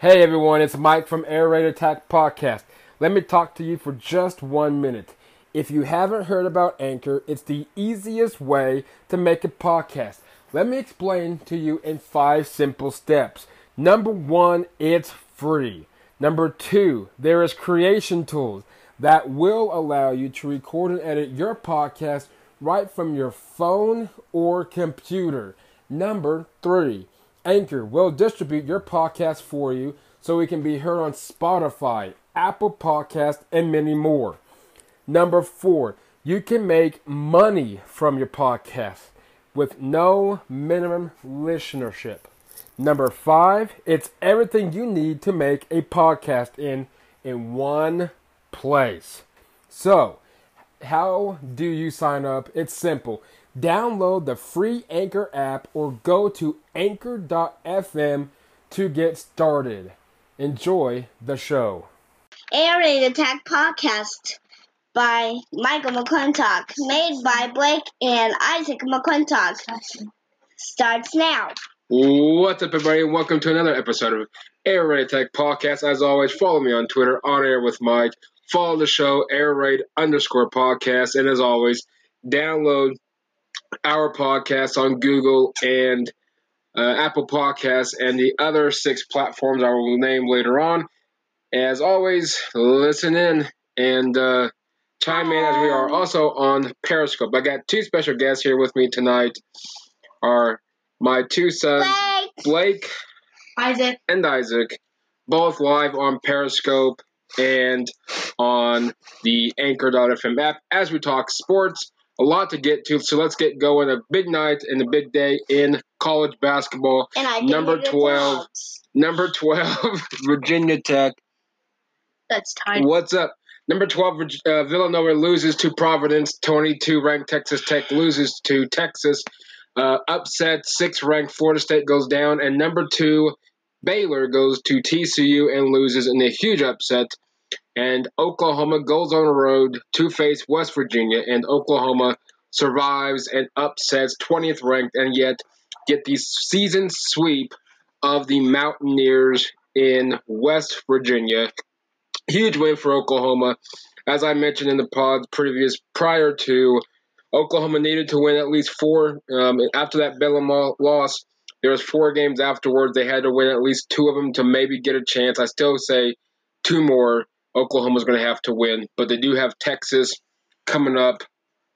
Hey everyone, it's Mike from Air Raid Attack Podcast. Let me talk to you for just one minute. If you haven't heard about Anchor, it's the easiest way to make a podcast. Let me explain to you in five simple steps. Number one, it's free. Number two, there is creation tools that will allow you to record and edit your podcast right from your phone or computer. Number three, Anchor will distribute your podcast for you so it can be heard on Spotify, Apple Podcast, and many more. Number four, you can make money from your podcast with no minimum listenership. Number five, it's everything you need to make a podcast in in one place. So, how do you sign up? It's simple. Download the free Anchor app or go to anchor.fm to get started. Enjoy the show. Air Raid Attack Podcast by Michael McClintock, made by Blake and Isaac McClintock. Starts now. What's up, everybody? Welcome to another episode of Air Raid Attack Podcast. As always, follow me on Twitter, on air with Mike. Follow the show, Air Raid underscore podcast. And as always, download our podcast on Google and uh, Apple Podcasts and the other six platforms I will name later on. As always, listen in and uh, chime in as we are also on Periscope. I got two special guests here with me tonight. Are my two sons, Blake. Blake Isaac. and Isaac, both live on Periscope and on the Anchor.fm app as we talk sports. A lot to get to, so let's get going. A big night and a big day in college basketball. And I Number 12. once. Number 12, Virginia Tech. That's tight. What's up? Number 12, uh, Villanova loses to Providence. 22 ranked Texas Tech loses to Texas. Uh, upset, six ranked Florida State goes down. And number two, Baylor goes to TCU and loses in a huge upset. And Oklahoma goes on the road to face West Virginia. And Oklahoma survives and upsets 20th ranked and yet get the season sweep of the Mountaineers in West Virginia huge win for Oklahoma. As I mentioned in the pod previous prior to, Oklahoma needed to win at least four. Um, after that Bellama loss, there was four games afterwards. They had to win at least two of them to maybe get a chance. I still say two more. Oklahoma's going to have to win, but they do have Texas coming up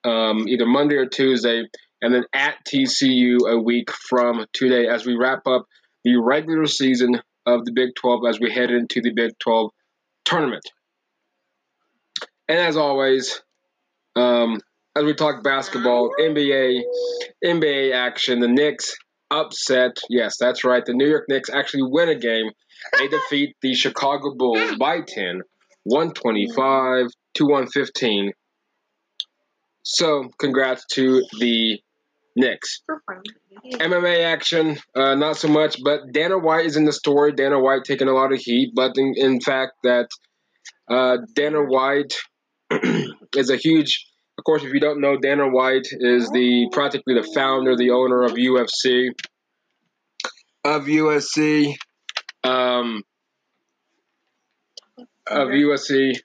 um, either Monday or Tuesday, and then at TCU a week from today as we wrap up the regular season of the Big 12 as we head into the Big 12 tournament. And as always, um, as we talk basketball, NBA, NBA action, the Knicks upset. Yes, that's right. The New York Knicks actually win a game. They defeat the Chicago Bulls by 10, 125 to 115. So, congrats to the Knicks. MMA action, uh, not so much, but Dana White is in the story. Dana White taking a lot of heat, but in, in fact, that uh, Dana White is a huge. Of course, if you don't know, Dana White is the practically the founder, the owner of UFC. Of USC, um, of USC,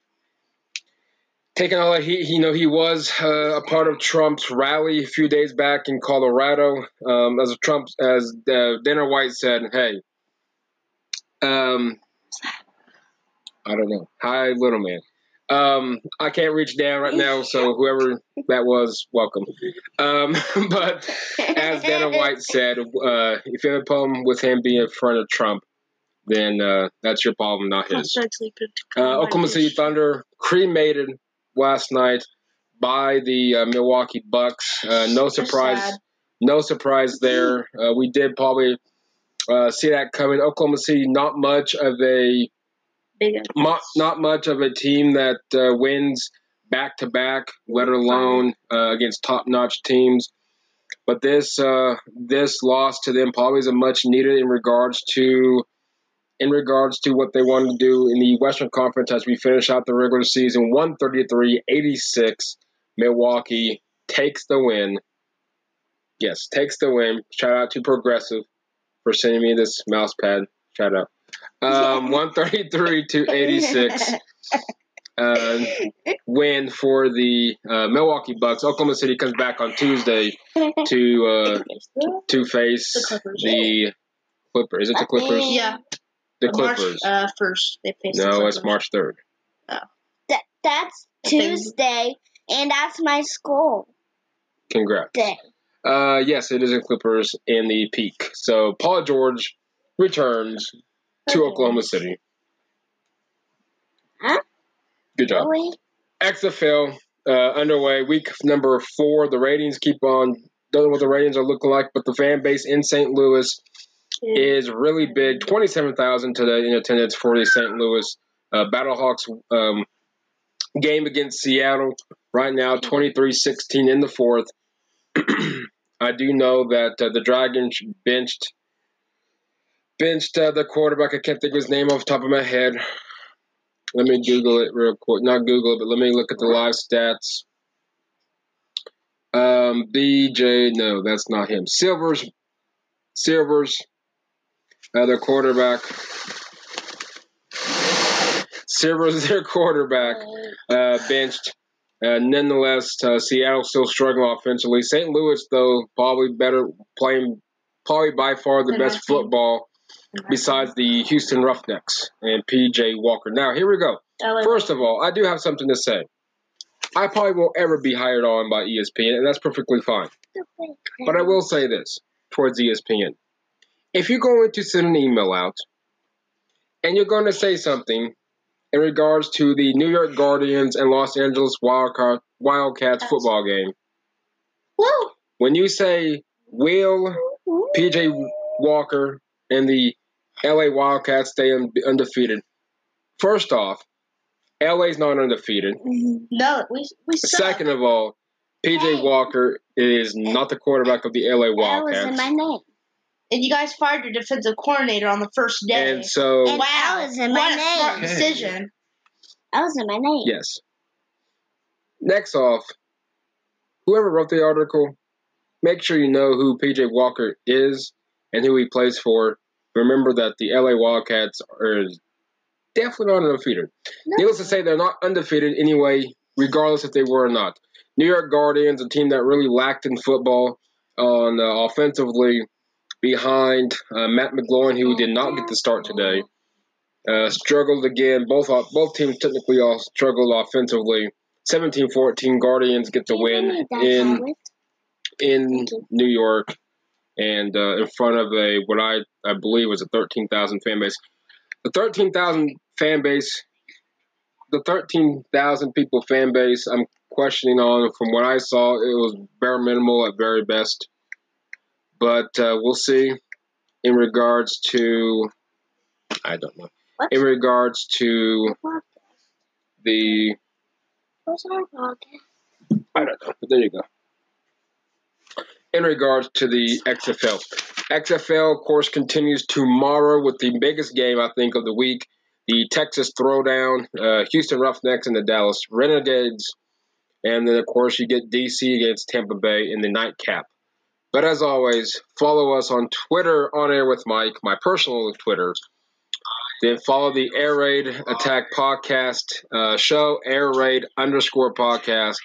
taking all that heat. You know, he was uh, a part of Trump's rally a few days back in Colorado. Um, as Trump, as uh, Dana White said, "Hey, um, I don't know, hi, little man." Um, I can't reach down right now, so whoever that was, welcome. Um, but as Dana White said, uh, if you have a problem with him being in front of Trump, then uh, that's your problem, not his. Uh, Oklahoma City Thunder cremated last night by the uh, Milwaukee Bucks. Uh, no surprise, no surprise there. Uh, we did probably uh, see that coming. Oklahoma City, not much of a mo- not much of a team that uh, wins back to back, let alone uh, against top notch teams. But this uh, this loss to them probably is a much needed in regards to in regards to what they want to do in the Western Conference as we finish out the regular season. 133-86, Milwaukee takes the win. Yes, takes the win. Shout out to Progressive for sending me this mouse pad. Shout out. Um, 133 to 86. Uh, win for the uh, Milwaukee Bucks. Oklahoma City comes back on Tuesday to uh, to face The Clippers. the Clippers. Is it the Clippers? Yeah. The March Clippers. uh, first. They faced the no, Clippers. it's March 3rd. Oh, That, that's Tuesday, and that's my school Congrats. day. Uh, yes, it is the Clippers in the peak. So Paul George returns to Oklahoma City. Huh? Good job. Really? XFL uh, underway, week number four. The ratings keep on. Don't know what the ratings are looking like, but the fan base in St. Louis is really big. Twenty-seven thousand today in attendance for the St. Louis uh, Battlehawks um, game against Seattle. Right now, 23-16 in the fourth. I do know that uh, the Dragons benched benched uh, the quarterback. I can't think of his name off the top of my head. Let me Google it real quick. Not Google it, but let me look at the live stats. Um, BJ, no, that's not him. Silvers, Silvers, uh, their quarterback. Silvers, their quarterback, uh, benched. Uh, nonetheless, uh, Seattle still struggling offensively. St. Louis, though, probably better playing, probably by far the best football besides the Houston Roughnecks and PJ Walker. Now, here we go. First of all, I do have something to say. I probably won't ever be hired on by ESPN, and that's perfectly fine. But I will say this towards ESPN. If you're going to send an email out and you're going to say something in regards to the New York Guardians and Los Angeles Wildcat, Wildcats football game, Woo! when you say will PJ Walker and the LA Wildcats stay un- undefeated, first off, LA's not undefeated. No, we we suck. Second of all, PJ Hey. Walker is not the quarterback of the LA That was in Wildcats. my name. And you guys fired your defensive coordinator on the first day. And so, And wow, that was in my what a smart name. decision. That was in my name. yes. Next off, whoever wrote the article, make sure you know who PJ Walker is and who he plays for. Remember that the LA Wildcats are definitely not undefeated. Needless to say, they're not undefeated anyway, regardless if they were or not. New York Guardians, a team that really lacked in football on uh, offensively, behind uh, Matt McGloin, who did not get the start today, uh, struggled again. Both uh, both teams technically all struggled offensively. 17-14, Guardians get the win in in New York and uh, in front of a what I I believe was a 13,000 fan base. The 13,000 fan base, the 13,000 people fan base. I'm questioning on from what I saw. It was bare minimal at very best, but uh, we'll see. In regards to, I don't know. What? In regards to the, What's our podcast? I don't know. But there you go. In regards to the XFL, XFL, of course, continues tomorrow with the biggest game, I think, of the week the Texas Throwdown, uh, Houston Roughnecks, and the Dallas Renegades. And then, of course, you get DC against Tampa Bay in the nightcap. But as always, follow us on Twitter, On Air with Mike, my personal Twitter. Then follow the Air Raid Attack podcast uh, show, Air Raid underscore podcast.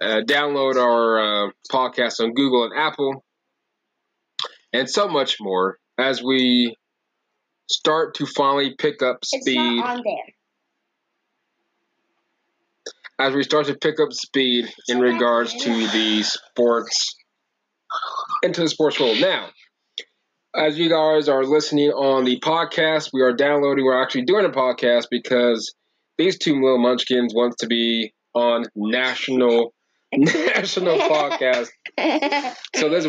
Uh, download our uh, podcast on Google and Apple, and so much more as we start to finally pick up speed. not on there. As we start to pick up speed in regards to the sports, into the sports world. Now, as you guys are listening on the podcast, we are downloading. We're actually doing a podcast because these two little munchkins want to be on national national podcast. So there's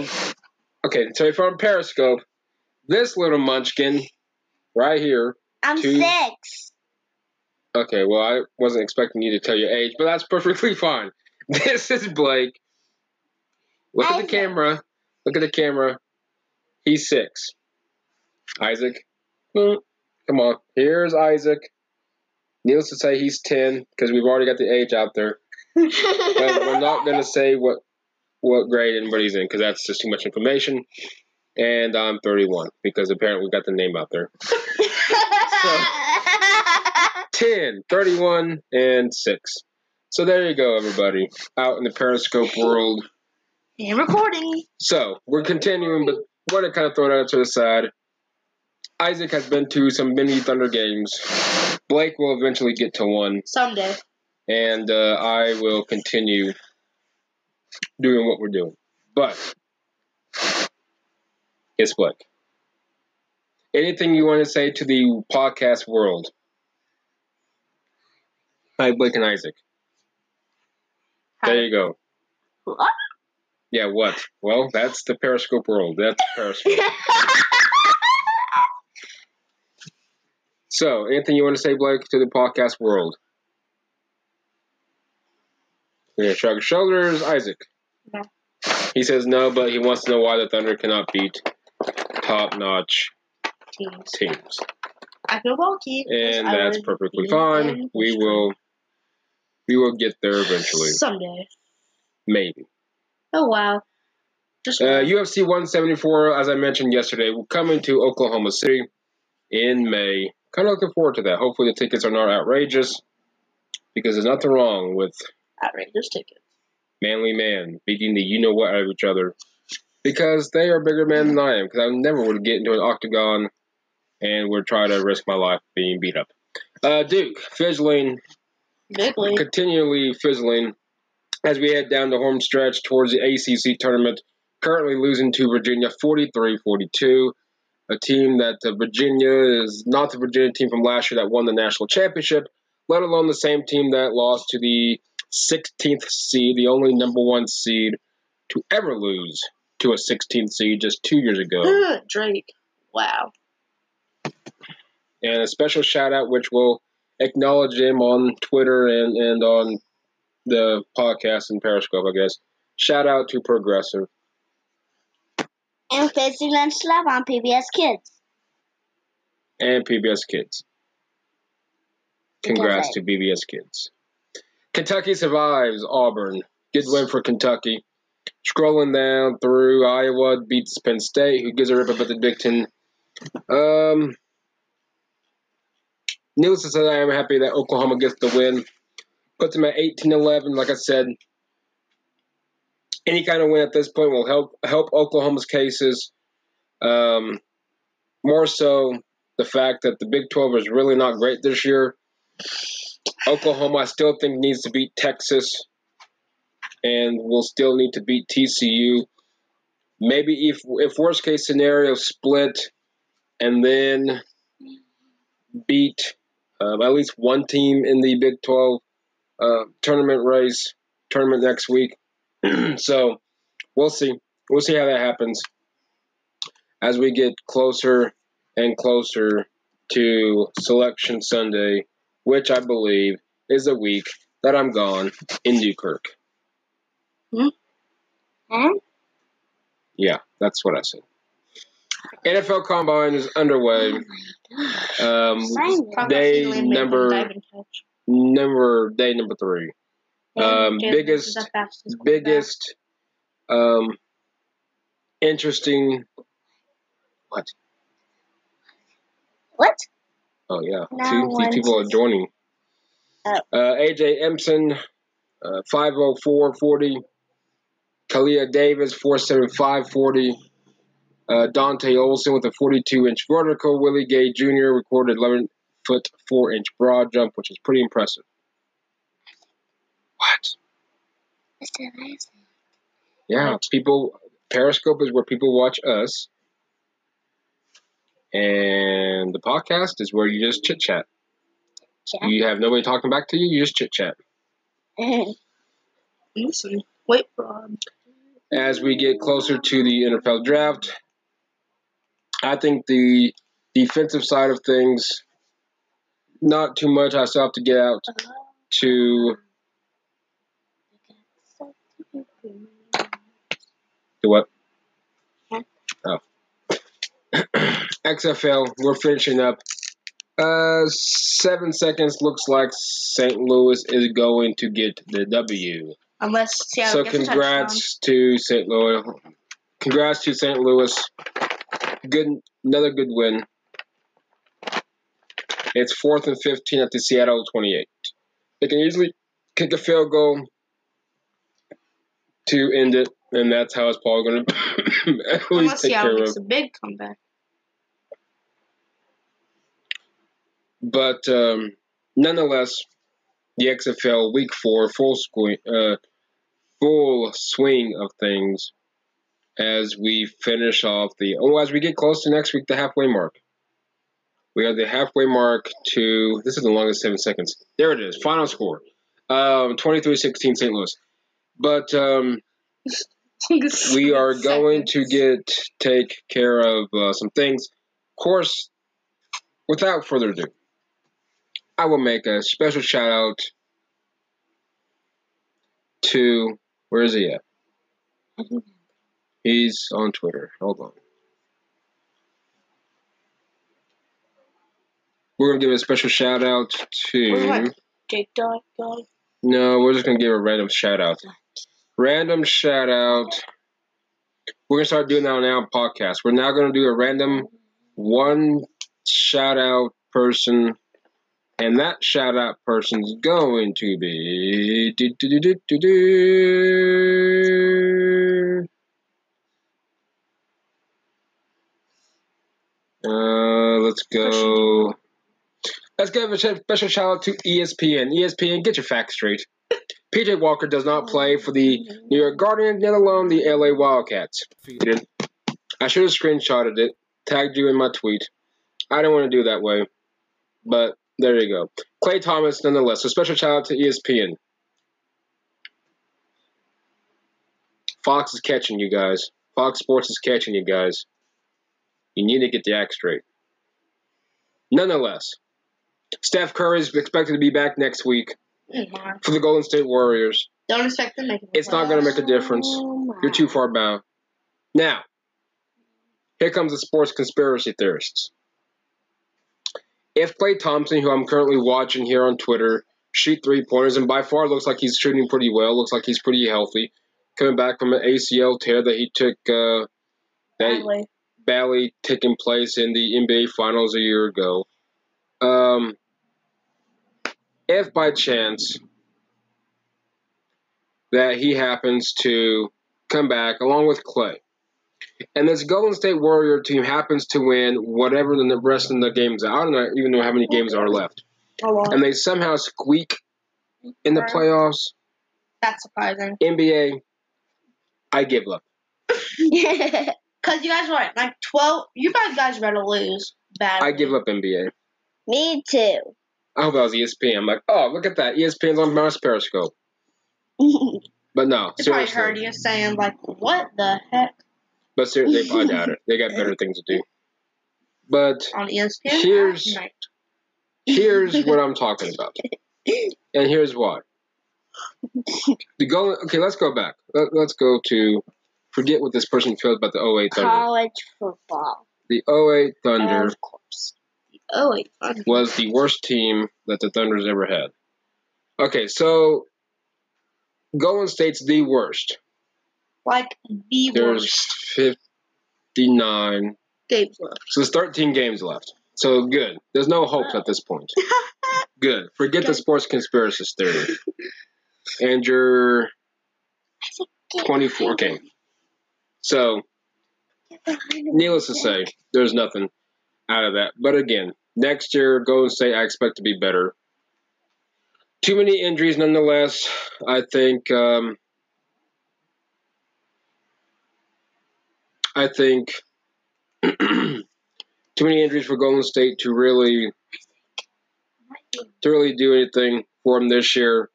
okay. So if I'm Periscope, this little munchkin right here. I'm Two. six. Okay, well I wasn't expecting you to tell your age, but that's perfectly fine. This is Blake. Look at the camera. Look at the camera. He's six. Isaac. Hmm, Come on. Here's Isaac. Needless to say, he's ten because we've already got the age out there. But we're not going to say what what grade anybody's in because that's just too much information. And I'm 31 because apparently we got the name out there. 10, 31, and 6. So there you go, everybody, out in the Periscope world. And recording. So we're continuing, but want to kind of throw that to the side. Isaac has been to some mini Thunder games. Blake will eventually get to one, Someday. and uh, I will continue doing what we're doing. But it's Blake. Anything you want to say to the podcast world? Hi, Blake and Isaac. There you go. What? Yeah, what? Well, that's the Periscope world. That's Periscope. so, anything you want to say, Blake, to the podcast world? Yeah, shrug his shoulders. Isaac. No. He says no, but he wants to know why the Thunder cannot beat top-notch Teams. teams, I feel bulky. and that's perfectly fine. We will, we will get there eventually, Someday. maybe. Oh wow. Just Uh, UFC 174, as I mentioned yesterday, will come into Oklahoma City in May. Kind of looking forward to that. Hopefully, the tickets are not outrageous because there's nothing wrong with outrageous tickets. manly man beating the you know what out of each other because they are bigger men than I am. Because I never would get into an octagon and would try to risk my life being beat up. Uh, Duke fizzling continually fizzling as we head down the home stretch towards the ACC tournament. Currently losing to Virginia 43 42. A team that uh, Virginia is not the Virginia team from last year that won the national championship, let alone the same team that lost to the 16th seed, the only number one seed to ever lose to a 16th seed just two years ago. Drake. Wow. and a special shout out, which will acknowledge him on Twitter and, and on the podcast and Periscope, I guess. Shout out to Progressive. and Fizzy's Lunch Lab on PBS Kids. and PBS Kids. Congrats to PBS Kids. Kentucky survives Auburn. Good win for Kentucky. Scrolling down through, Iowa beats Penn State, who gives a rip about the Big Ten. Um, needless to say, I am happy that Oklahoma gets the win. Puts them at 18-11. Like I said, any kind of win at this point will help help Oklahoma's cases. Um, more so the fact that the Big 12 is really not great this year. Oklahoma, I still think, needs to beat Texas and will still need to beat TCU. Maybe if, if worst case scenario, split and then beat um, at least one team in the Big 12 uh, tournament race, tournament next week. so we'll see. We'll see how that happens as we get closer and closer to Selection Sunday, which I believe is a week that I'm gone in Newkirk. Hmm? Yeah, that's what I said. NFL Combine is underway. Um, Simon. Day seen Liam Mason number- dive catch. Number day number three. Um, Jalen Hurts is biggest- the fastest quarterback. Biggest, um, interesting. What? What? Oh yeah, two people are joining. Oh. Uh, AJ Epenesa, uh, five oh four forty. Khalil Davis, four seven five forty. Uh, Dante Olson with a 42 inch vertical. Willie Gay Jr. recorded 11 foot 4 inch broad jump, which is pretty impressive. What? Mr. Isaac. Yeah, people. Periscope is where people watch us, and the podcast is where you just chit chat. Chat. You have nobody talking back to you. You just chit chat. Listen, wait for him. As we get closer to the NFL draft, I think the defensive side of things, not too much. I still have to get out to to what? Oh. XFL, we're finishing up. Uh, seven seconds looks like St. Louis is going to get the W. Unless Seattle so congrats to St. Louis. Congrats to St. Louis. Good, another good win. It's fourth and 15 at the Seattle 28. They can easily kick a field goal to end it, and that's how it's probably going to at least Unless take Seattle care makes of. a big comeback. But um, nonetheless, the XFL Week Four full swing, uh, full swing of things as we finish off the oh as we get close to next week the halfway mark. We have the halfway mark to this is the longest seven seconds. There it is. Final score. Um 23-16 St. Louis. But um, we are going to get take care of uh, some things. Of course, without further ado, I will make a special shout out to where is he at? He's on Twitter. Hold on. We're gonna give a special shout out to. Jake Dog. No, we're just gonna give a random shout out. Random shout out. We're gonna start doing that on our podcast. We're now gonna do a random one shout out person, and that shout out person's going to be. do, do, do, do, do, do. Uh, let's go. Let's give a special shout out to ESPN. ESPN, get your facts straight. PJ Walker does not play for the New York Guardians, let alone the LA Wildcats. I should have screenshotted it, tagged you in my tweet. I don't want to do that way, but there you go. Klay Thompson, nonetheless. A special shout out to ESPN. Fox is catching you guys. Fox Sports is catching you guys. You need to get the act straight. Nonetheless, Steph Curry is expected to be back next week for the Golden State Warriors. Don't expect them to make it. It's not going to make a difference. You're too far bound. Now, here comes the sports conspiracy theorists. If Klay Thompson, who I'm currently watching here on Twitter, shoot three pointers, and by far looks like he's shooting pretty well, looks like he's pretty healthy, coming back from an ACL tear that he took, uh, that Badly. badly taking place in the NBA Finals a year ago. Um, if by chance that he happens to come back along with Klay, and this Golden State Warrior team happens to win whatever the rest of the games are, I don't even know how many games are left, and they somehow squeak in the playoffs, That's surprising. NBA, I give up. Because you guys were like 12. You guys guys ready to lose. Badly. I give up NBA. Me too. I hope that was ESPN. I'm like, oh, look at that. ESPN's on Mouse Periscope. But no, They probably heard you saying, like, what the heck But seriously, I doubt it. They got better things to do. But on ESPN? Here's- here's what I'm talking about. And here's why. The go okay, let's go back. Let, let's go to forget what this person feels about the 08 Thunder. College football. The 08 Thunder Of course. Oh, wait. was the worst team that the Thunder's ever had. Okay, so Golden State's the worst. Like, the worst There's worst 59 games left. So there's 13 games left. So good. There's no hope at this point. Good. Forget the sports conspiracy theory. And you're 24. Okay. So, needless to say, there's nothing out of that. But again, next year, Golden State, I expect to be better. Too many injuries, nonetheless. I think. Um, I think too many injuries for Golden State to really to really do anything for him this year.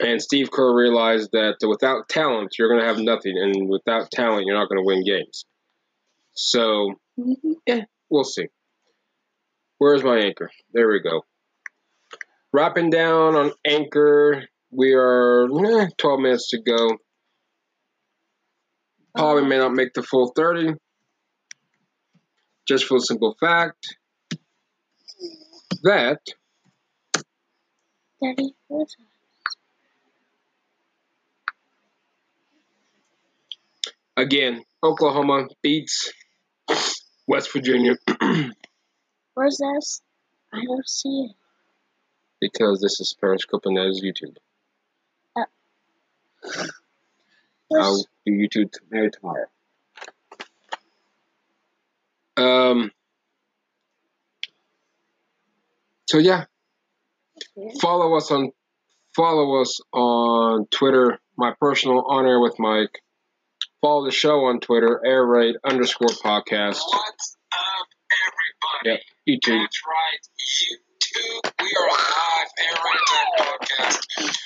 And Steve Kerr realized that without talent, you're going to have nothing, and without talent, you're not going to win games. So, yeah, we'll see. Where's my anchor? There we go. Wrapping down on anchor, we are eh, 12 minutes to go. Probably may not make the full 30. Just for the simple fact that again, Oklahoma beats West Virginia. Where's this? I don't see it. because this is Periscope and that is YouTube. Where's, I'll do YouTube t- maybe tomorrow. Um. So yeah, follow us on follow us on Twitter. My personal on air with Mike. Follow the show on Twitter, air raid underscore podcast. What's up, everybody? Yep, YouTube. That's right, YouTube. We are live, Raid Podcast.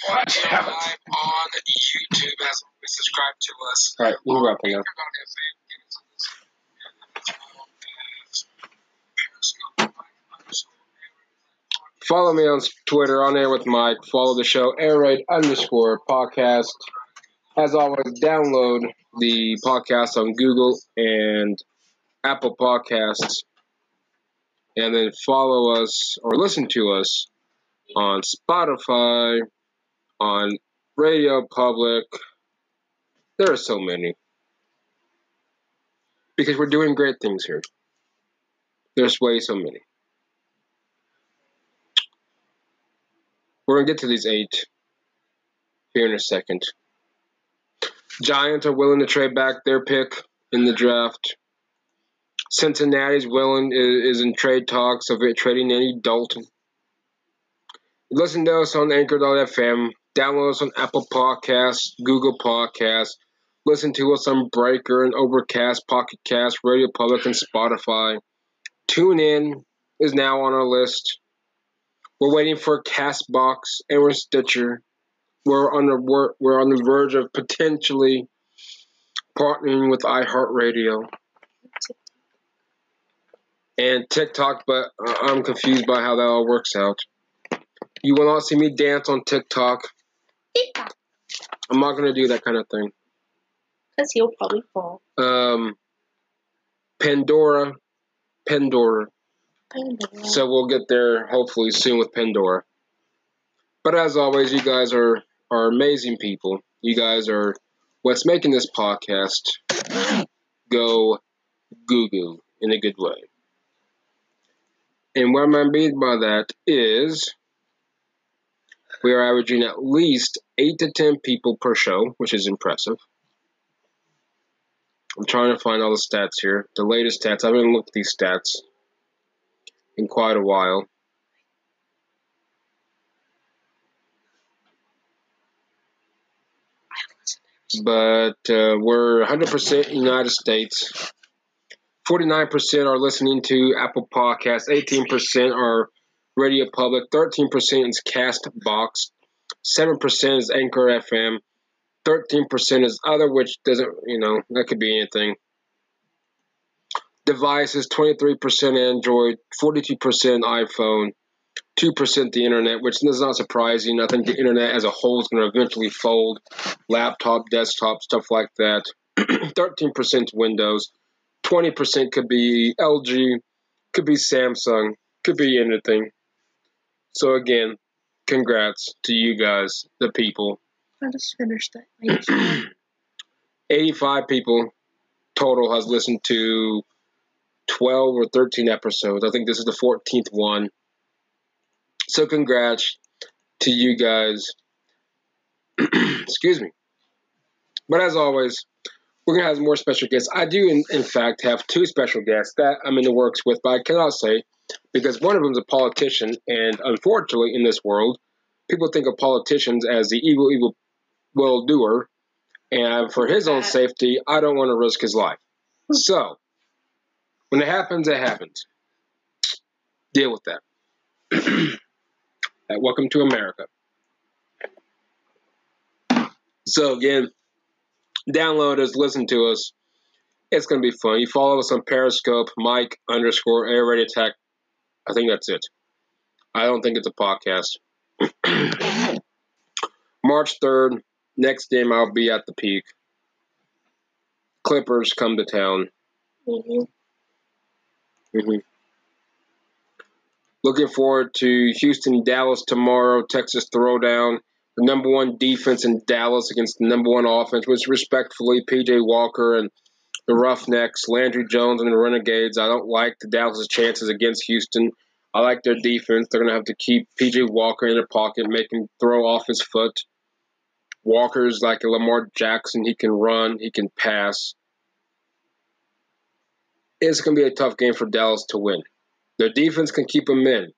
Watch We are live on YouTube as. Subscribe to us. All right, we're wrapping You're up. gonna get saved. Give us a listen. As well as Periscope, underscore Air Raid Attack Follow me on Twitter, on air with Mike. Follow the show, air raid underscore podcast. As always, download the podcast on Google and Apple Podcasts. And then follow us or listen to us on Spotify, on Radio Public. There are so many. Because we're doing great things here. There's way so many. We're going to get to these eight here in a second. Giants are willing to trade back their pick in the draft. Cincinnati's willing is, is in trade talks of trading Andy Dalton. Listen to us on Anchor.fm. Download us on Apple Podcasts, Google Podcasts. Listen to us on Breaker and Overcast, Pocket Cast, Radio Public, and Spotify. TuneIn is now on our list. We're waiting for Castbox and we're Stitcher. We're on the we're, we're on the verge of potentially partnering with iHeartRadio and TikTok, but I'm confused by how that all works out. You will not see me dance on TikTok. I'm not gonna do that kind of thing. Because he'll probably fall. Um, Pandora, Pandora. So we'll get there hopefully soon with Pandora. But as always, you guys are are amazing people. You guys are what's making this podcast go goo goo in a good way. And what I mean by that is we are averaging at least eight to ten people per show, which is impressive. I'm trying to find all the stats here. The latest stats. I haven't looked at these stats in quite a while. But uh, we're 100% United States. 49% are listening to Apple Podcasts. 18% are Radio Public. 13% is Castbox. 7% is Anchor FM. 13% is other, which doesn't, you know, that could be anything devices 23% Android, 42% iPhone, 2% the internet, which is not surprising. I think the internet as a whole is going to eventually fold laptop, desktop, stuff like that. 13% Windows, 20% could be LG, could be Samsung, could be anything. So, again, congrats to you guys, the people. I just finished that. 85 people total has listened to 12 or 13 episodes. I think this is the 14th one. So congrats to you guys. Excuse me. But as always, we're going to have more special guests. I do, in, in fact, have two special guests that I'm in the works with, but I cannot say because one of them is a politician, and unfortunately, in this world, people think of politicians as the evil, evil will doer. And for his own safety, I don't want to risk his life. So, when it happens, it happens. Deal with that. Welcome to America. So, again, download us, listen to us. It's going to be fun. You follow us on Periscope, Mike underscore Air Raid Attack. I think that's it. I don't think it's a podcast. March 3rd, next game, I'll be at the peak. Clippers come to town. Mhm. Mhm. Looking forward to Houston, Dallas tomorrow. Texas throwdown. The number one defense in Dallas against the number one offense, which respectfully PJ Walker and the Roughnecks, Landry Jones, and the Renegades. I don't like the Dallas' chances against Houston. I like their defense. They're going to have to keep PJ Walker in their pocket, make him throw off his foot. Walker's like a Lamar Jackson. He can run, he can pass. It's going to be a tough game for Dallas to win. Their defense can keep them in,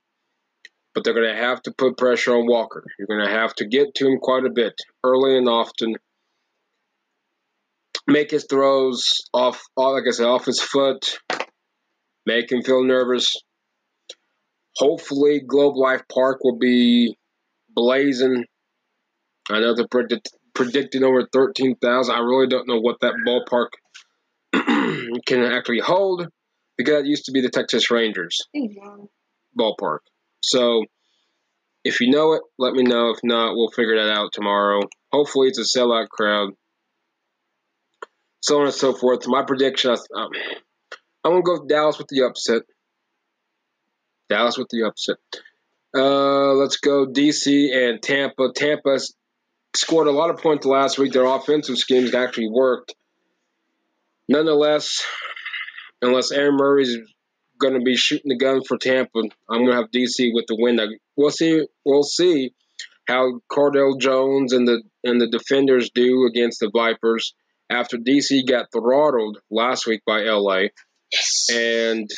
but they're going to have to put pressure on Walker. You're going to have to get to him quite a bit, early and often. Make his throws off, like I said, off his foot. Make him feel nervous. Hopefully, Globe Life Park will be blazing. I know they're predict- predicting over 13,000. I really don't know what that ballpark can actually hold because it used to be the Texas Rangers ballpark. So if you know it, let me know. If not, we'll figure that out tomorrow. Hopefully, it's a sellout crowd. So on and so forth. My prediction: um, I'm gonna go with Dallas with the upset. Dallas with the upset. Uh, let's go DC and Tampa. Tampa scored a lot of points last week. Their offensive schemes actually worked. Nonetheless, unless Aaron Murray's going to be shooting the gun for Tampa, I'm going to have DC with the win. We'll see. We'll see how Cardale Jones and the and the defenders do against the Vipers after DC got throttled last week by LA, Yes. and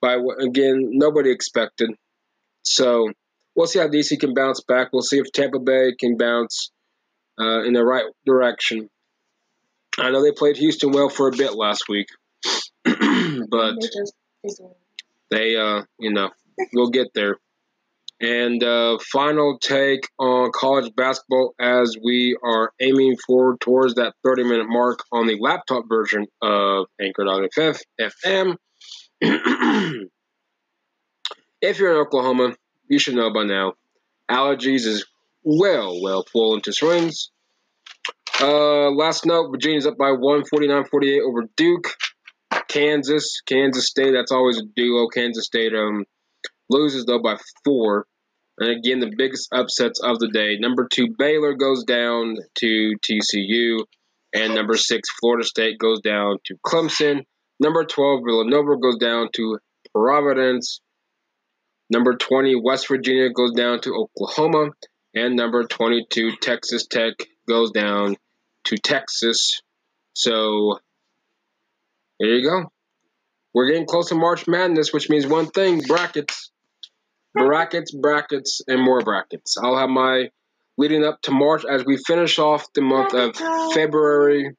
by again nobody expected. So we'll see how DC can bounce back. We'll see if Tampa Bay can bounce uh, in the right direction. I know they played Houston well for a bit last week, but they, uh, you know, we'll get there. And uh, final take on college basketball as we are aiming forward towards that 30 minute mark on the laptop version of Anchor.fm. if you're in Oklahoma, you should know by now. Allergies is well, well full into swings. Uh, last note, Virginia's up by 149-48 over Duke. Kansas, Kansas State, that's always a duo. Kansas State um, loses, though, by four. And again, the biggest upsets of the day. Number two, Baylor goes down to TCU. And number six, Florida State goes down to Clemson. Number 12, Villanova goes down to Providence. Number 20, West Virginia goes down to Oklahoma. And number 22, Texas Tech goes down to Texas. So there you go. We're getting close to March Madness, which means one thing brackets. Brackets, brackets, and more brackets. I'll have my leading up to March as we finish off the month of February,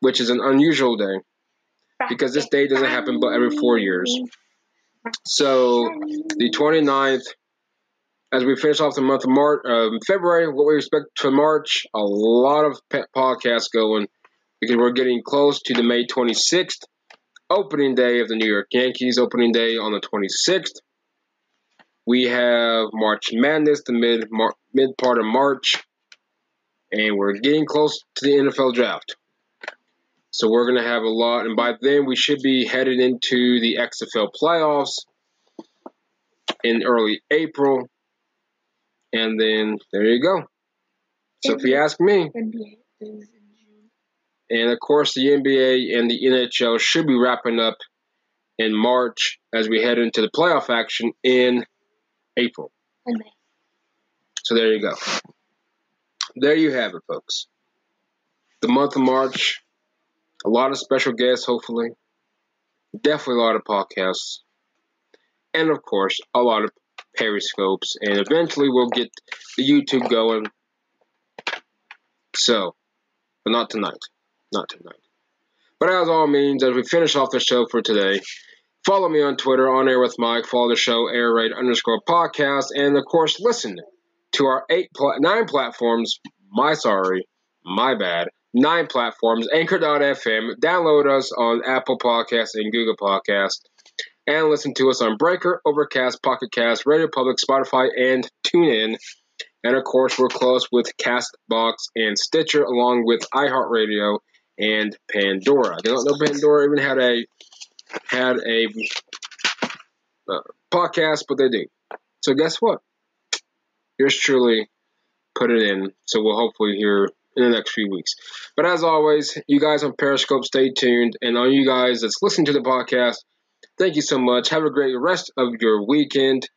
which is an unusual day because this day doesn't happen but every four years. So the 29th, as we finish off the month of March, um, February, what we expect for March, a lot of pet podcasts going because we're getting close to the May 26th opening day of the New York Yankees opening day on the 26th. We have March Madness, the mid Mar- mid part of March, and we're getting close to the NFL draft. So we're going to have a lot, and by then we should be headed into the XFL playoffs in early April. And then there you go. So if you ask me, and of course the NBA and the NHL should be wrapping up in March as we head into the playoff action in April. So there you go. There you have it, folks. The month of March, a lot of special guests, hopefully. Definitely a lot of podcasts. And of course, a lot of periscopes. And eventually we'll get the YouTube going. So, but not tonight. Not tonight. But as all means, as we finish off the show for today, follow me on Twitter, on air with Mike. Follow the show, air raid underscore podcast, and of course, listen to our eight, pla- nine platforms. My sorry, my bad. Nine platforms. Anchor.fm. Download us on Apple Podcasts and Google Podcasts, and listen to us on Breaker, Overcast, Pocket Cast, Radio Public, Spotify, and TuneIn. And of course, we're close with Castbox and Stitcher, along with iHeartRadio and Pandora. They don't know Pandora even had a had a uh, podcast, but they do. So guess what? Yours truly put it in. So we'll hopefully hear in the next few weeks. But as always, you guys on Periscope, stay tuned. And all you guys that's listening to the podcast, thank you so much. Have a great rest of your weekend.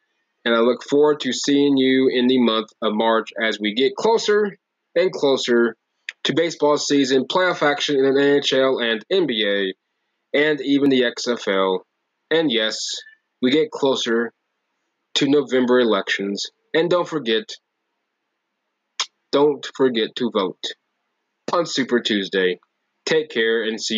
And I look forward to seeing you in the month of March as we get closer and closer to baseball season, playoff action in the NHL and NBA, and even the XFL. And yes, we get closer to November elections. And don't forget, don't forget to vote on Super Tuesday. Take care and see